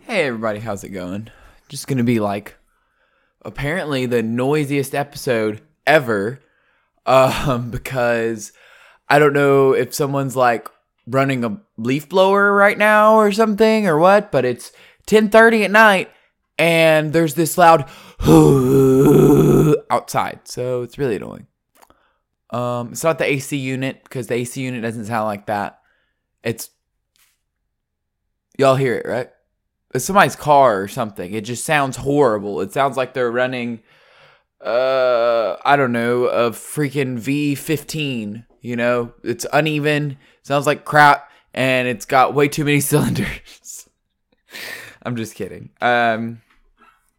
Hey everybody, how's it going? Just gonna be like apparently the noisiest episode ever. Um, because I don't know if someone's like running a leaf blower right now or something or what, but it's 10:30 at night and there's this loud outside. So it's really annoying. Um, it's not the AC unit because the AC unit doesn't sound like that. It's y'all hear it, right? Somebody's car or something. It just sounds horrible. It sounds like they're running uh I don't know, a freaking V15, you know? It's uneven, sounds like crap and it's got way too many cylinders. I'm just kidding. Um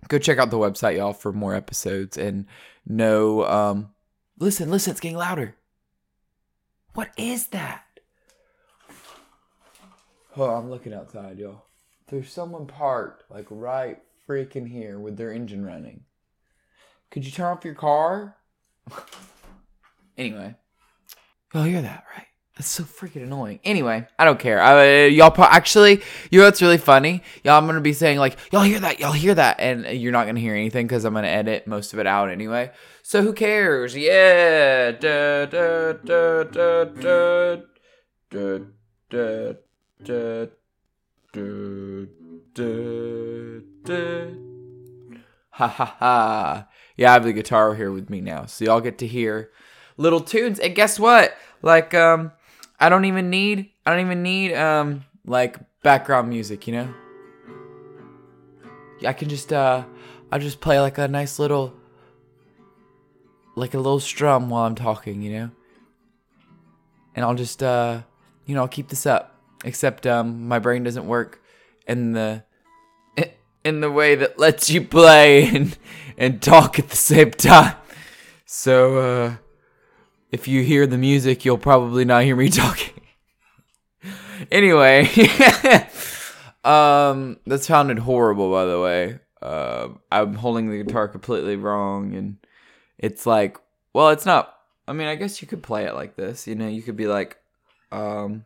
go check out the website y'all for more episodes and no um listen, listen, it's getting louder. What is that? Oh, I'm looking outside, y'all. There's someone parked like right freaking here with their engine running. Could you turn off your car? anyway, y'all hear that, right? That's so freaking annoying. Anyway, I don't care. I, y'all actually, you know what's really funny? Y'all, I'm gonna be saying like, y'all hear that? Y'all hear that? And you're not gonna hear anything because I'm gonna edit most of it out anyway. So who cares? Yeah. Da, da, da, da, da, da, da, da, Ha ha ha. Yeah, I have the guitar here with me now. So y'all get to hear little tunes. And guess what? Like, um, I don't even need I don't even need um like background music, you know? I can just uh I'll just play like a nice little like a little strum while I'm talking, you know? And I'll just uh you know, I'll keep this up. Except um my brain doesn't work in the in the way that lets you play and and talk at the same time. So uh if you hear the music, you'll probably not hear me talking. anyway, um that sounded horrible by the way. Uh, I'm holding the guitar completely wrong and it's like, well, it's not I mean, I guess you could play it like this, you know, you could be like um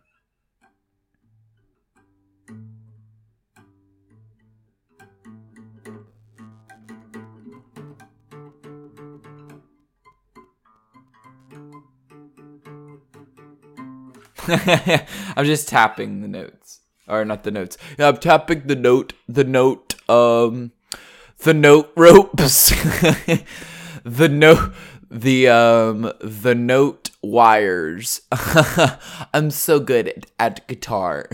I'm just tapping the notes. Or not the notes. I'm tapping the note the note um the note ropes. the note the um the note wires. I'm so good at, at guitar.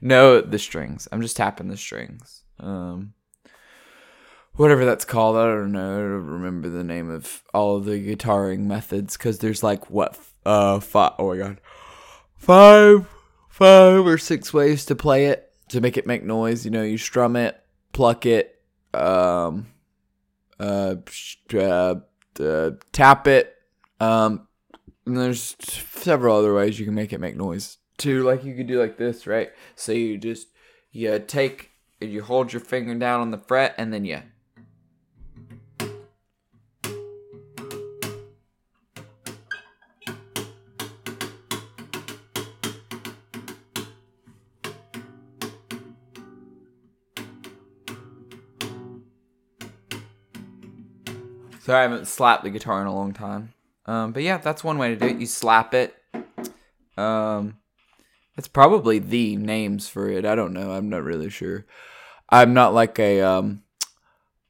no, the strings. I'm just tapping the strings. Um whatever that's called. I don't know. I don't remember the name of all of the guitaring methods because there's like what uh five. Oh my god, five, five or six ways to play it to make it make noise. You know, you strum it, pluck it, um, uh, uh, uh tap it. Um, and there's several other ways you can make it make noise too. Like you could do like this, right? So you just you take and you hold your finger down on the fret and then you So I haven't slapped the guitar in a long time. Um, but yeah, that's one way to do it. You slap it. Um, that's probably the names for it. I don't know. I'm not really sure. I'm not like a um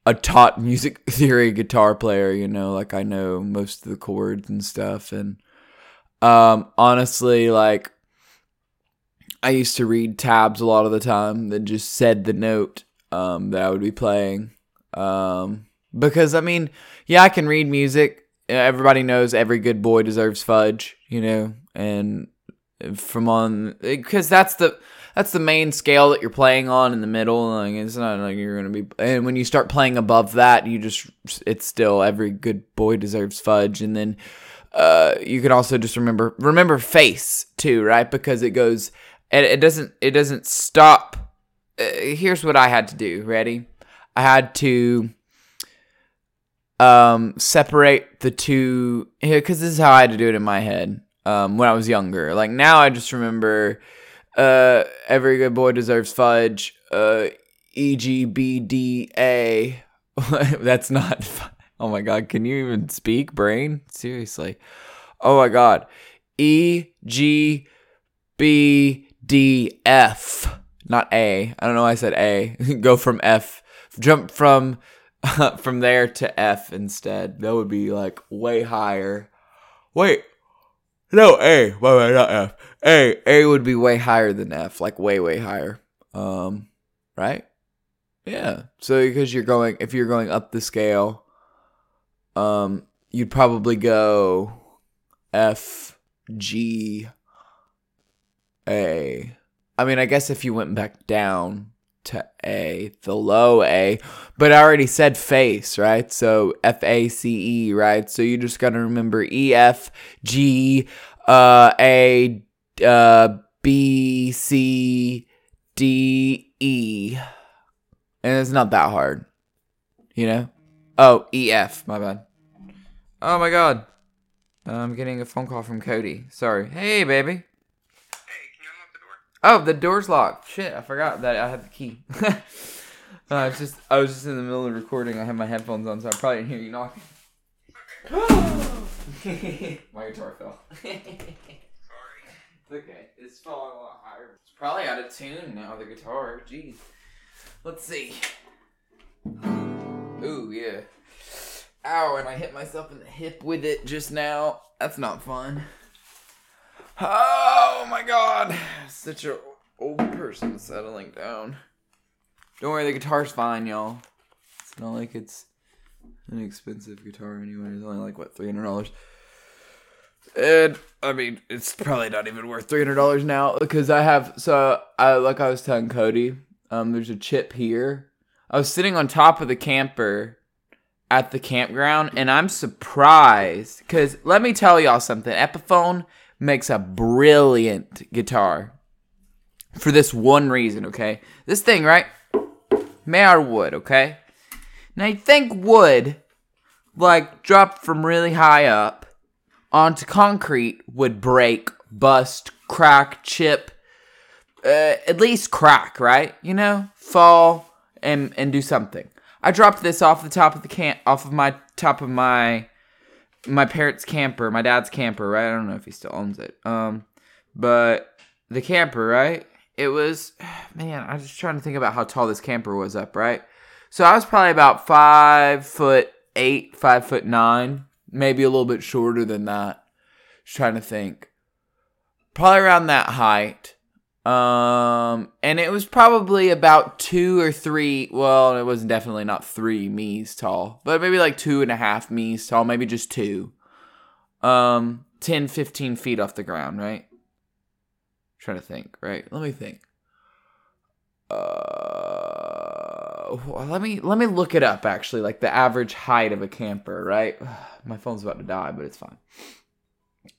a taught music theory guitar player, you know, like I know most of the chords and stuff and um honestly like I used to read tabs a lot of the time that just said the note um that I would be playing. Um because I mean, yeah, I can read music. Everybody knows every good boy deserves fudge, you know, and from on because that's the that's the main scale that you're playing on in the middle. Like it's not like you're gonna be, and when you start playing above that, you just it's still every good boy deserves fudge, and then uh, you can also just remember remember face too, right? Because it goes, it, it doesn't it doesn't stop. Uh, here's what I had to do. Ready? I had to um, separate the two because this is how I had to do it in my head um, when I was younger. Like now, I just remember uh, every good boy deserves fudge. Uh, E G B D A. That's not. Oh my god, can you even speak, brain? Seriously. Oh my god. E G B D F. Not A. I don't know why I said A. Go from F. Jump from from there to F instead. That would be like way higher. Wait. No, A. Wait, wait, not F. A. A would be way higher than F, like way, way higher. Um, right? Yeah. So because you're going, if you're going up the scale, um, you'd probably go F, G, A. I mean, I guess if you went back down to A, the low A, but I already said face, right? So F A C E, right? So you just got to remember E, F, G, uh, A, uh, B, C, D, E. And it's not that hard, you know? Oh, E, F, my bad. Oh my god. I'm getting a phone call from Cody. Sorry. Hey, baby. Hey, can you unlock the door? Oh, the door's locked. Shit, I forgot that I had the key. uh, it's just I was just in the middle of recording. I had my headphones on, so I probably didn't hear you knocking. my guitar fell. Sorry. It's okay. It's falling a lot higher. It's probably out of tune now. The guitar. Jeez. Let's see. Ooh yeah. Ow! And I hit myself in the hip with it just now. That's not fun. Oh my god! Such a old person settling down. Don't worry, the guitar's fine, y'all. It's not like it's an expensive guitar anyway. It's only like what three hundred dollars. And I mean, it's probably not even worth three hundred dollars now because I have. So I like I was telling Cody, um, there's a chip here. I was sitting on top of the camper at the campground, and I'm surprised because let me tell y'all something. Epiphone makes a brilliant guitar for this one reason. Okay, this thing right, made out of wood. Okay, now you think wood, like dropped from really high up onto concrete would break, bust, crack, chip, uh, at least crack, right? You know, fall and and do something. I dropped this off the top of the can off of my top of my my parents' camper, my dad's camper, right? I don't know if he still owns it. Um, but the camper, right? It was, man. I was just trying to think about how tall this camper was up, right? So I was probably about five foot eight, five foot nine, maybe a little bit shorter than that. Just trying to think. Probably around that height. Um, and it was probably about two or three. Well, it was definitely not three me's tall, but maybe like two and a half me's tall, maybe just two. Um, 10, 15 feet off the ground, right? trying to think, right? Let me think. Uh, let me let me look it up. Actually, like the average height of a camper, right? My phone's about to die, but it's fine.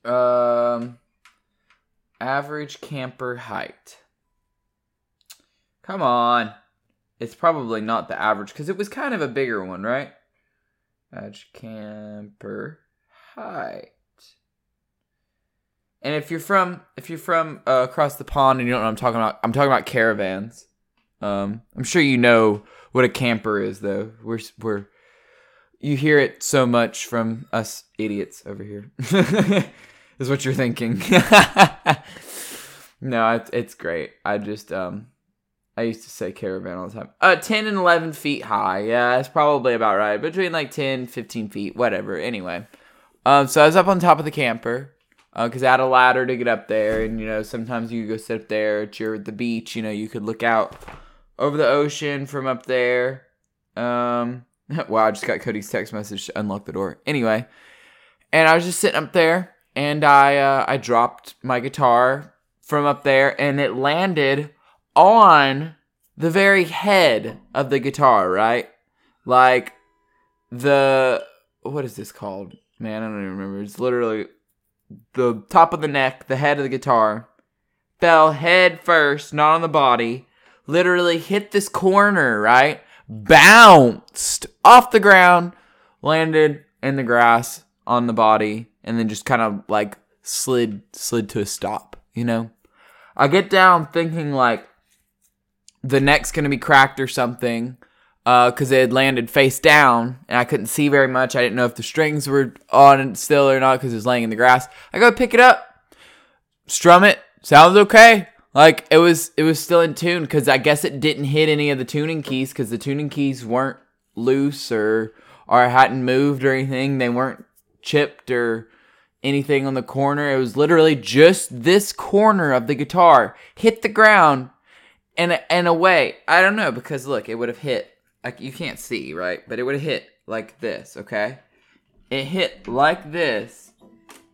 Um, average camper height. Come on, it's probably not the average because it was kind of a bigger one, right? Average camper height. And if you're from if you're from uh, across the pond and you don't know what I'm talking about, I'm talking about caravans. Um, I'm sure you know what a camper is, though. We're we're you hear it so much from us idiots over here. is what you're thinking. no, it's it's great. I just um I used to say caravan all the time. Uh 10 and 11 feet high. Yeah, that's probably about right. Between like 10, 15 feet, whatever. Anyway. Um so I was up on top of the camper because uh, I had a ladder to get up there, and you know sometimes you go sit up there at your the beach. You know you could look out over the ocean from up there. Um, wow, I just got Cody's text message to unlock the door. Anyway, and I was just sitting up there, and I uh, I dropped my guitar from up there, and it landed on the very head of the guitar, right? Like the what is this called? Man, I don't even remember. It's literally the top of the neck, the head of the guitar, fell head first, not on the body, literally hit this corner, right? Bounced off the ground, landed in the grass on the body, and then just kind of like slid slid to a stop, you know? I get down thinking like the neck's gonna be cracked or something uh, because it had landed face down and I couldn't see very much. I didn't know if the strings were on still or not because it was laying in the grass. I go pick it up, strum it, sounds okay. Like it was, it was still in tune because I guess it didn't hit any of the tuning keys because the tuning keys weren't loose or or hadn't moved or anything. They weren't chipped or anything on the corner. It was literally just this corner of the guitar hit the ground and and away. I don't know because look, it would have hit like you can't see, right? But it would have hit like this, okay? It hit like this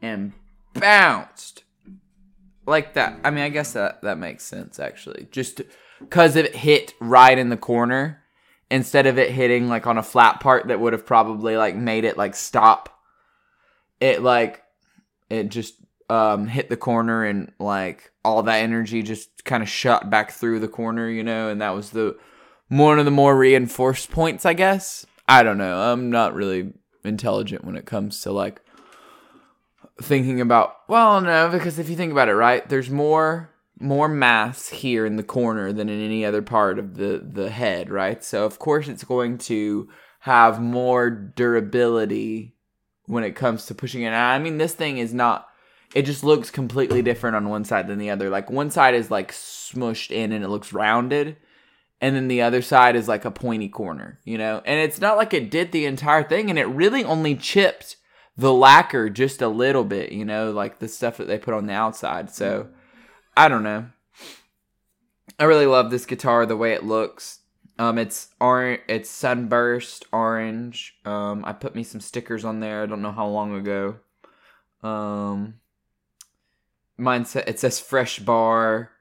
and bounced like that. I mean, I guess that that makes sense actually. Just cuz it hit right in the corner instead of it hitting like on a flat part that would have probably like made it like stop. It like it just um hit the corner and like all that energy just kind of shot back through the corner, you know, and that was the one of the more reinforced points, I guess. I don't know. I'm not really intelligent when it comes to like thinking about well, no, because if you think about it, right, there's more more mass here in the corner than in any other part of the the head, right? So of course it's going to have more durability when it comes to pushing it. I mean, this thing is not it just looks completely different on one side than the other. Like one side is like smushed in and it looks rounded, and then the other side is like a pointy corner, you know? And it's not like it did the entire thing and it really only chipped the lacquer just a little bit, you know, like the stuff that they put on the outside. So I don't know. I really love this guitar the way it looks. Um, it's orange. It's sunburst orange. Um, I put me some stickers on there. I don't know how long ago. Um, mine sa- it says fresh bar,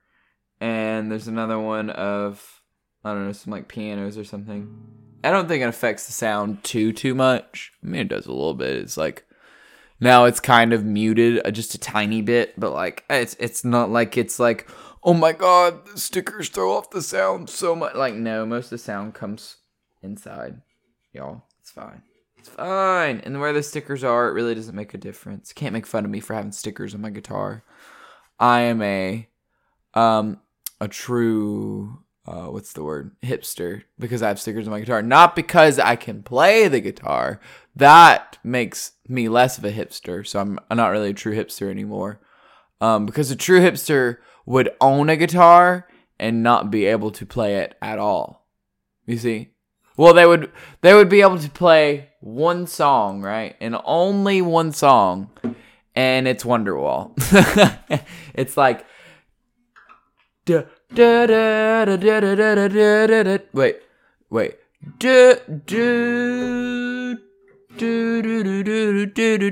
and there's another one of I don't know some like pianos or something. I don't think it affects the sound too too much. I mean, it does a little bit. It's like now it's kind of muted uh, just a tiny bit, but like it's it's not like it's like oh my god, the stickers throw off the sound so much. Like no, most of the sound comes inside, y'all. It's fine. It's fine. And where the stickers are, it really doesn't make a difference. Can't make fun of me for having stickers on my guitar. I am a um a true uh, what's the word hipster because I have stickers on my guitar, not because I can play the guitar. That makes me less of a hipster, so I'm, I'm not really a true hipster anymore. Um, because a true hipster would own a guitar and not be able to play it at all. You see? Well, they would they would be able to play one song, right? And only one song, and it's Wonderwall. it's like da, da, da, da, da, da, da, da, da, da. wait, wait. Do, do, do, do, do, do, do, do,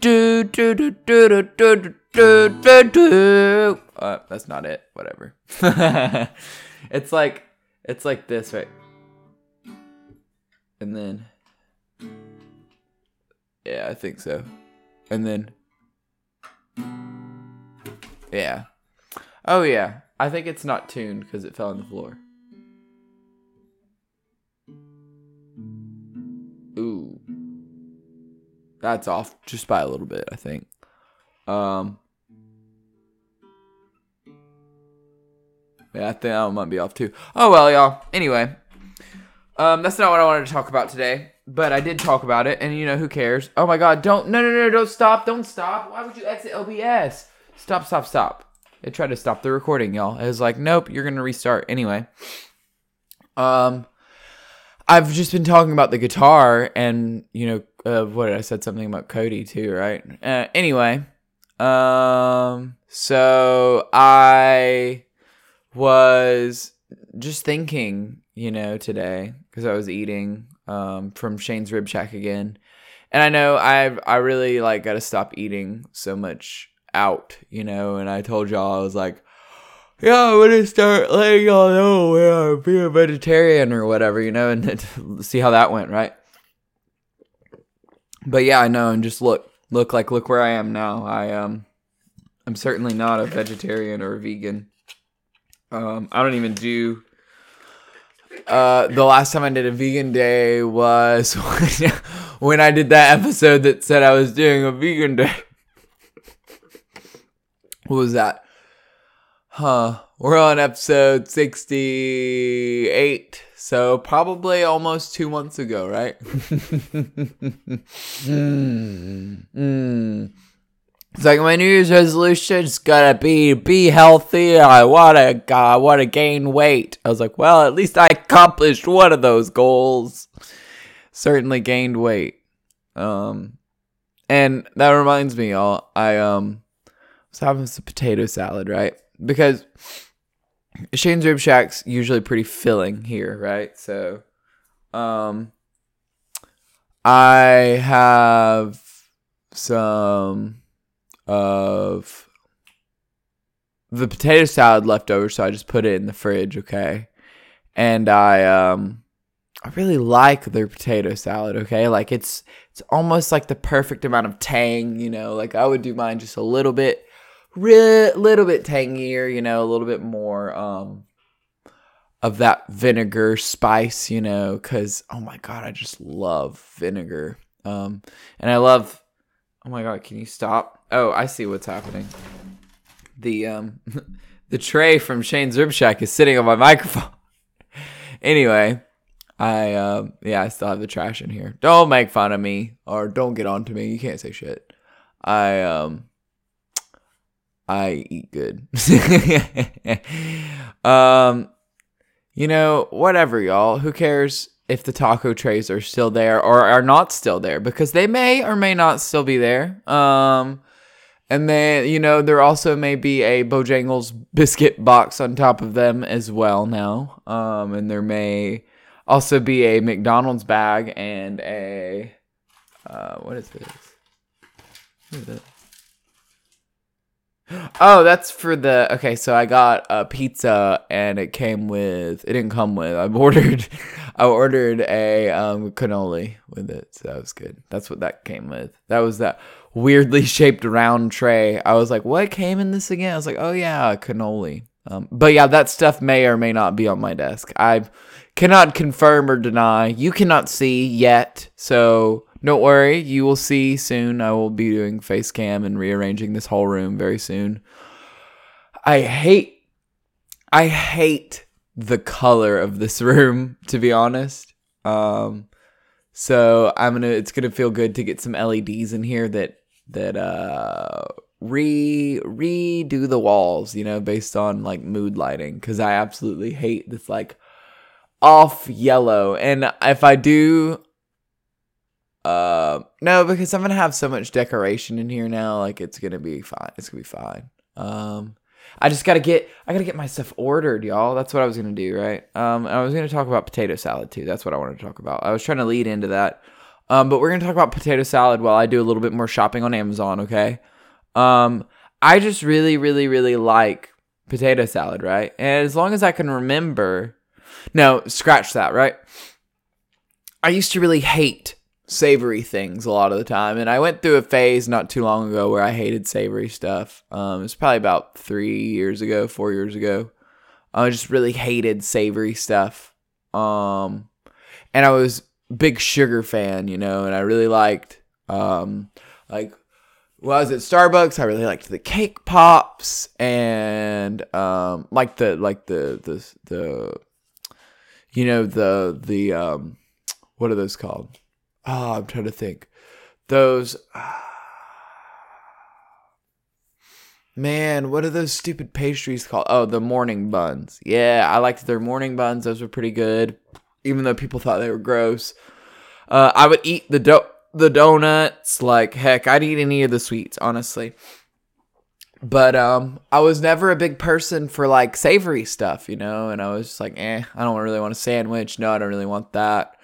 do, do, do, do, do, do, do, do. Uh, that's not it. Whatever. it's like it's like this, right? And then Yeah, I think so. And then Yeah. Oh yeah. I think it's not tuned because it fell on the floor. Ooh. That's off just by a little bit, I think. Um Yeah, I think I might be off too. Oh well, y'all. Anyway. Um, that's not what I wanted to talk about today. But I did talk about it, and you know, who cares? Oh my god, don't no no no don't stop, don't stop. Why would you exit OBS? Stop, stop, stop. It tried to stop the recording, y'all. It was like, nope, you're gonna restart anyway. Um, I've just been talking about the guitar, and you know, uh, what I said something about Cody too, right? Uh, anyway, um, so I was just thinking, you know, today because I was eating um from Shane's Rib Shack again, and I know I've I really like got to stop eating so much out, you know. And I told y'all I was like, yeah, I'm gonna start letting y'all know yeah, be a vegetarian or whatever, you know, and see how that went, right? But yeah, I know, and just look, look like look where I am now. I um, I'm certainly not a vegetarian or a vegan. Um, I don't even do. Uh, the last time I did a vegan day was when, when I did that episode that said I was doing a vegan day. what was that? Huh? We're on episode 68. So probably almost two months ago, right? mm, mm. It's like my New Year's resolution is gotta be be healthy. I wanna I wanna gain weight. I was like, well, at least I accomplished one of those goals. Certainly gained weight. Um, and that reminds me, y'all. I um was having some potato salad, right? Because Shane's Rib Shack's usually pretty filling here, right? So, um, I have some of the potato salad left over, so I just put it in the fridge, okay? And I um I really like their potato salad, okay? Like it's it's almost like the perfect amount of tang, you know. Like I would do mine just a little bit re- little bit tangier, you know, a little bit more um of that vinegar spice, you know, cuz oh my god, I just love vinegar. Um and I love Oh my god, can you stop? Oh, I see what's happening. The um the tray from Shane's Rib Shack is sitting on my microphone. anyway, I um yeah, I still have the trash in here. Don't make fun of me or don't get on to me. You can't say shit. I um I eat good. um you know, whatever y'all. Who cares if the taco trays are still there or are not still there because they may or may not still be there. Um and then, you know, there also may be a Bojangles biscuit box on top of them as well now. Um, and there may also be a McDonald's bag and a uh, what is this? What is this? Oh, that's for the okay. So I got a pizza and it came with. It didn't come with. I ordered. I ordered a um, cannoli with it. So that was good. That's what that came with. That was that weirdly shaped round tray. I was like, what came in this again? I was like, oh yeah, cannoli. Um, but yeah, that stuff may or may not be on my desk. I cannot confirm or deny. You cannot see yet, so don't worry. You will see soon. I will be doing face cam and rearranging this whole room very soon. I hate, I hate the color of this room, to be honest. Um, so I'm gonna. It's gonna feel good to get some LEDs in here that that uh re redo the walls, you know, based on like mood lighting because I absolutely hate this like off yellow. And if I do uh no, because I'm gonna have so much decoration in here now, like it's gonna be fine. It's gonna be fine. Um I just gotta get I gotta get my stuff ordered, y'all. That's what I was gonna do, right? Um I was gonna talk about potato salad too. That's what I wanted to talk about. I was trying to lead into that. Um, but we're gonna talk about potato salad while I do a little bit more shopping on Amazon, okay? Um, I just really, really, really like potato salad, right? And as long as I can remember, no, scratch that, right? I used to really hate savory things a lot of the time, and I went through a phase not too long ago where I hated savory stuff. Um, it's probably about three years ago, four years ago. I just really hated savory stuff. Um, and I was big sugar fan, you know, and I really liked um like I was at Starbucks, I really liked the cake pops and um like the like the the the you know the the um what are those called? Oh, I'm trying to think. Those Man, what are those stupid pastries called? Oh, the morning buns. Yeah, I liked their morning buns. Those were pretty good even though people thought they were gross. Uh, I would eat the do- the donuts like heck. I'd eat any of the sweets, honestly. But um, I was never a big person for like savory stuff, you know. And I was just like, eh, I don't really want a sandwich. No, I don't really want that.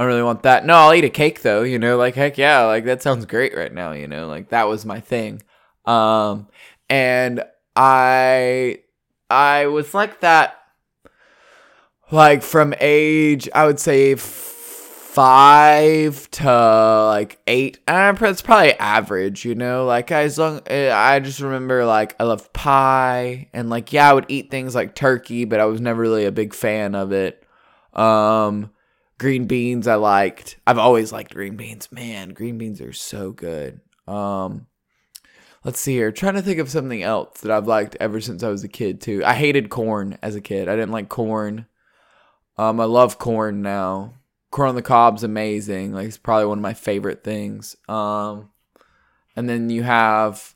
I don't really want that. No, I'll eat a cake though, you know. Like heck yeah, like that sounds great right now, you know. Like that was my thing. Um, and I I was like that like from age I would say five to like eight. And it's probably average, you know. Like as long eh, I just remember like I love pie and like yeah I would eat things like turkey, but I was never really a big fan of it. Um, green beans I liked. I've always liked green beans. Man, green beans are so good. Um, let's see here. Trying to think of something else that I've liked ever since I was a kid too. I hated corn as a kid. I didn't like corn. Um, I love corn now. Corn on the cob's amazing. Like it's probably one of my favorite things. Um, and then you have,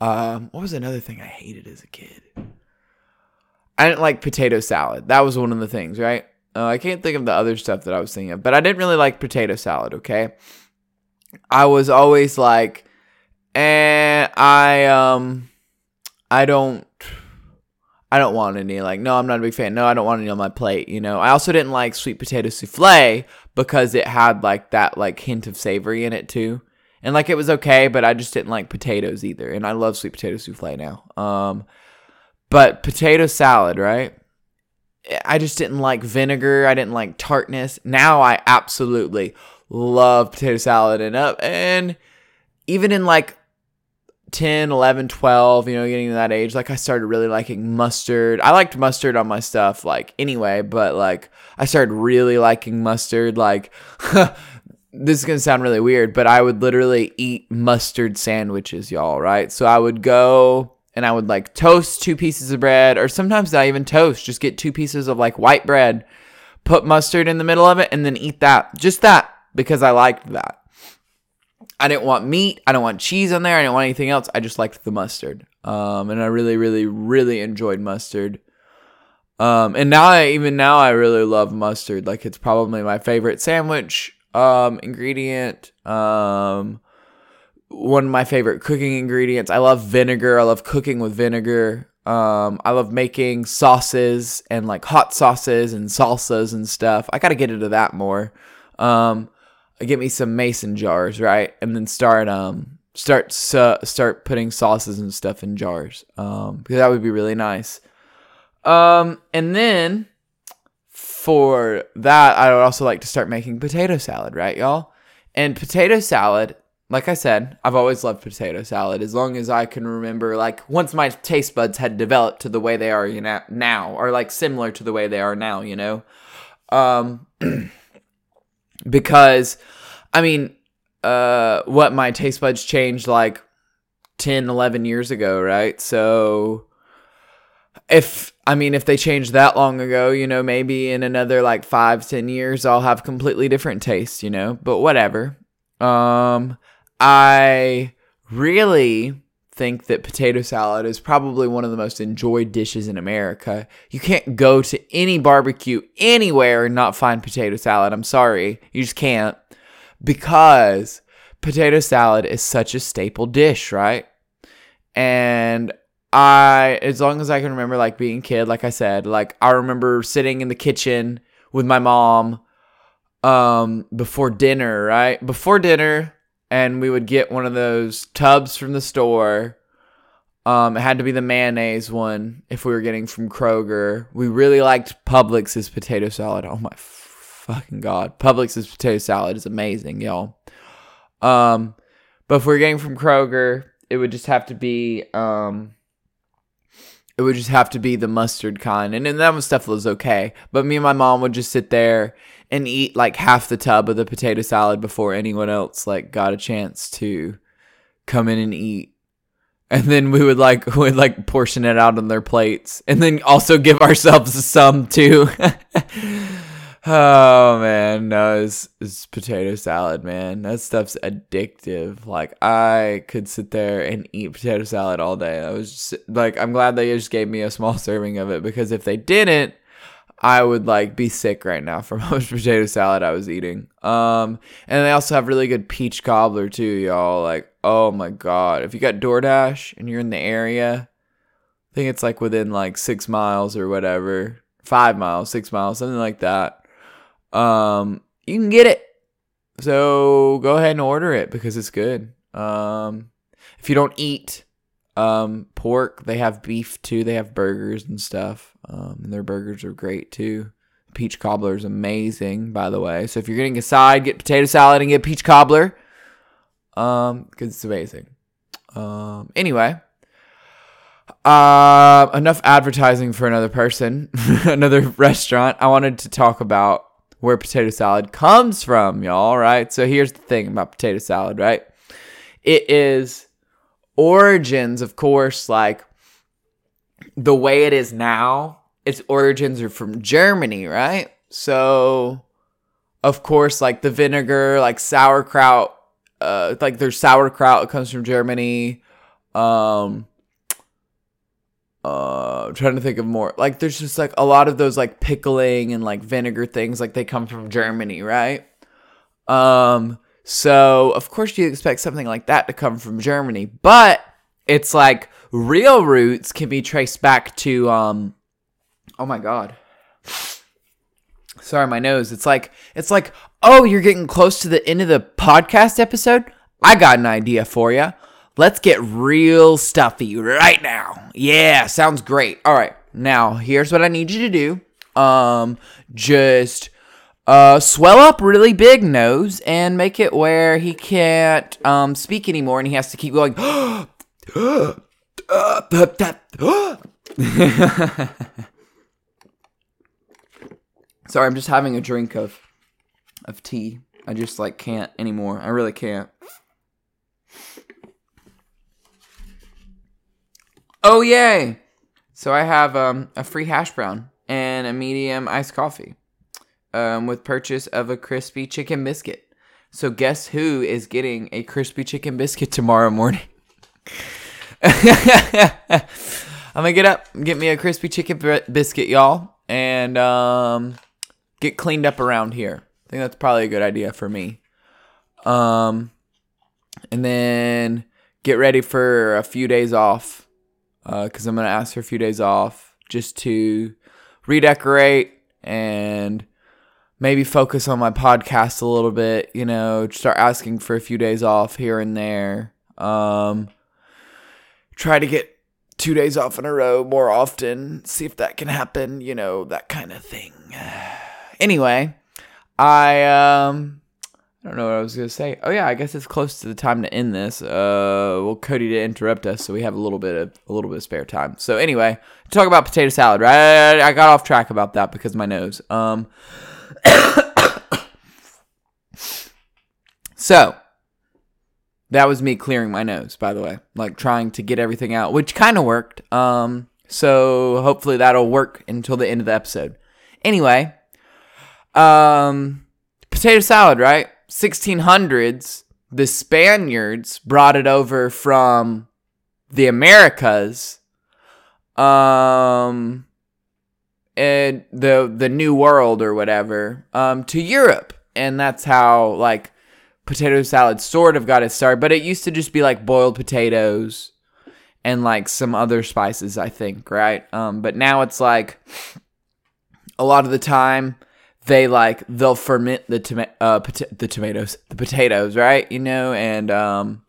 um, what was another thing I hated as a kid? I didn't like potato salad. That was one of the things, right? Uh, I can't think of the other stuff that I was thinking of, but I didn't really like potato salad. Okay, I was always like, and I um, I don't. I don't want any. Like, no, I'm not a big fan. No, I don't want any on my plate. You know, I also didn't like sweet potato souffle because it had like that like hint of savory in it too. And like it was okay, but I just didn't like potatoes either. And I love sweet potato souffle now. Um, but potato salad, right? I just didn't like vinegar. I didn't like tartness. Now I absolutely love potato salad and up and even in like 10, 11, 12, you know, getting to that age, like I started really liking mustard. I liked mustard on my stuff like anyway, but like I started really liking mustard like this is going to sound really weird, but I would literally eat mustard sandwiches, y'all, right? So I would go and I would like toast two pieces of bread, or sometimes I even toast, just get two pieces of like white bread, put mustard in the middle of it, and then eat that. Just that, because I liked that. I didn't want meat, I don't want cheese on there, I didn't want anything else. I just liked the mustard. Um, and I really, really, really enjoyed mustard. Um, and now I even now I really love mustard. Like it's probably my favorite sandwich um ingredient. Um one of my favorite cooking ingredients. I love vinegar. I love cooking with vinegar. Um, I love making sauces and like hot sauces and salsas and stuff. I got to get into that more. Um, get me some mason jars, right? And then start um start su- start putting sauces and stuff in jars. Um, because that would be really nice. Um, and then for that, I would also like to start making potato salad, right, y'all? And potato salad like I said, I've always loved potato salad as long as I can remember. Like once my taste buds had developed to the way they are, you know, now, or like similar to the way they are now, you know, um, because I mean, uh, what my taste buds changed like 10, 11 years ago, right? So if I mean, if they changed that long ago, you know, maybe in another like five, ten years, I'll have completely different tastes, you know. But whatever. Um, I really think that potato salad is probably one of the most enjoyed dishes in America. You can't go to any barbecue anywhere and not find potato salad. I'm sorry. You just can't. Because potato salad is such a staple dish, right? And I, as long as I can remember, like being a kid, like I said, like I remember sitting in the kitchen with my mom um before dinner, right? Before dinner, and we would get one of those tubs from the store. Um, it had to be the mayonnaise one if we were getting from Kroger. We really liked Publix's potato salad. Oh my fucking god, Publix's potato salad is amazing, y'all. Um, but if we are getting from Kroger, it would just have to be um, it would just have to be the mustard kind, and then that stuff was okay. But me and my mom would just sit there and eat like half the tub of the potato salad before anyone else like got a chance to come in and eat. And then we would like would like portion it out on their plates and then also give ourselves some too. oh man, no, it's, it's potato salad, man. That stuff's addictive. Like I could sit there and eat potato salad all day. I was just like I'm glad they just gave me a small serving of it because if they didn't, I would like be sick right now from how much potato salad I was eating. Um, and they also have really good peach cobbler too, y'all. Like, oh my god, if you got DoorDash and you're in the area, I think it's like within like six miles or whatever, five miles, six miles, something like that. Um, you can get it. So go ahead and order it because it's good. Um, if you don't eat um, pork. They have beef too. They have burgers and stuff. Um, and their burgers are great too. Peach cobbler is amazing, by the way. So if you're getting a side, get potato salad and get peach cobbler. Um, because it's amazing. Um, anyway, uh, enough advertising for another person, another restaurant. I wanted to talk about where potato salad comes from, y'all. Right. So here's the thing about potato salad, right? It is origins, of course, like the way it is now, its origins are from Germany, right? So, of course, like the vinegar, like sauerkraut, uh, like there's sauerkraut, it comes from Germany. Um, uh, I'm trying to think of more. Like, there's just like a lot of those like pickling and like vinegar things, like they come from Germany, right? Um, so of course you expect something like that to come from Germany, but it's like real roots can be traced back to um. Oh my god. Sorry, my nose. It's like it's like oh, you're getting close to the end of the podcast episode. I got an idea for you. Let's get real stuffy right now. Yeah, sounds great. All right. Now, here's what I need you to do. Um just uh swell up really big nose and make it where he can't um speak anymore and he has to keep going Sorry, I'm just having a drink of of tea. I just like can't anymore. I really can't. Oh yay! So I have um, a free hash brown and a medium iced coffee, um, with purchase of a crispy chicken biscuit. So guess who is getting a crispy chicken biscuit tomorrow morning? I'm gonna get up, get me a crispy chicken biscuit, y'all, and um, get cleaned up around here. I think that's probably a good idea for me. Um, and then get ready for a few days off, because uh, I'm gonna ask for a few days off just to redecorate and maybe focus on my podcast a little bit. You know, start asking for a few days off here and there. Um, try to get two days off in a row more often, see if that can happen, you know, that kind of thing. Anyway, I um I don't know what I was gonna say. Oh yeah, I guess it's close to the time to end this. Uh, well, Cody did interrupt us, so we have a little bit of a little bit of spare time. So anyway, talk about potato salad. Right, I got off track about that because my nose. Um, so that was me clearing my nose, by the way, like trying to get everything out, which kind of worked. Um, so hopefully that'll work until the end of the episode. Anyway, um, potato salad, right? 1600s, the Spaniards brought it over from the Americas, um, and the the New World or whatever, um, to Europe, and that's how like potato salad sort of got its start, but it used to just be like boiled potatoes and like some other spices, I think, right? Um, but now it's like a lot of the time they like they'll ferment the toma- uh, pot- the tomatoes, the potatoes, right? You know, and um,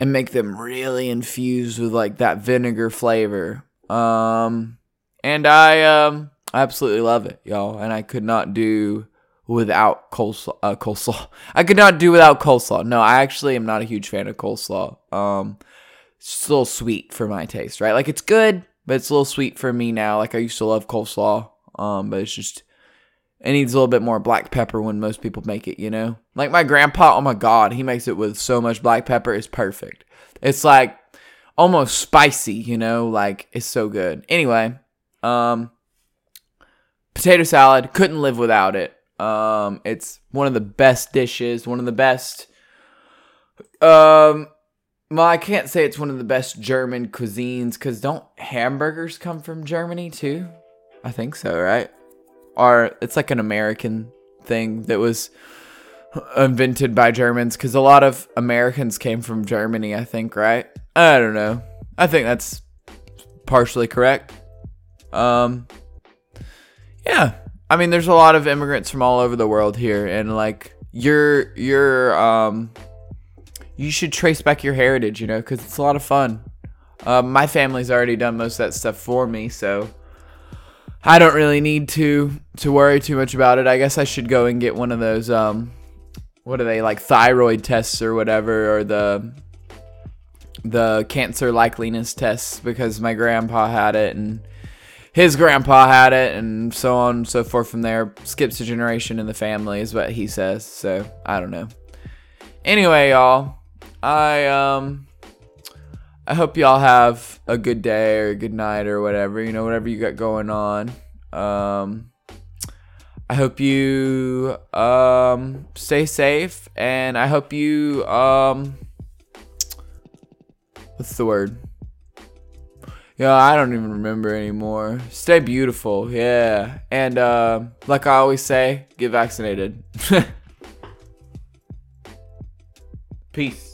and make them really infused with like that vinegar flavor. Um, and I um I absolutely love it, y'all. And I could not do without coleslaw. Uh, coleslaw. I could not do without coleslaw. No, I actually am not a huge fan of coleslaw. Um, it's a little sweet for my taste, right? Like it's good, but it's a little sweet for me now. Like I used to love coleslaw. Um, but it's just it needs a little bit more black pepper when most people make it. You know, like my grandpa. Oh my god, he makes it with so much black pepper. It's perfect. It's like almost spicy. You know, like it's so good. Anyway, um, potato salad couldn't live without it. Um, it's one of the best dishes, one of the best. Um, well, I can't say it's one of the best German cuisines because don't hamburgers come from Germany too? I think so, right? Or it's like an American thing that was invented by Germans because a lot of Americans came from Germany, I think, right? I don't know. I think that's partially correct. Um, yeah, I mean, there's a lot of immigrants from all over the world here, and like you're you're um you should trace back your heritage, you know, because it's a lot of fun. Um, my family's already done most of that stuff for me, so I don't really need to to worry too much about it. I guess I should go and get one of those um what are they like thyroid tests or whatever or the the cancer likeliness tests because my grandpa had it and his grandpa had it, and so on and so forth from there. Skips a generation in the family, is what he says. So I don't know. Anyway, y'all, I um I hope y'all have a good day or a good night or whatever, you know, whatever you got going on. Um, I hope you um, stay safe and I hope you um, what's the word? Yeah, I don't even remember anymore. Stay beautiful, yeah. And uh, like I always say, get vaccinated. Peace.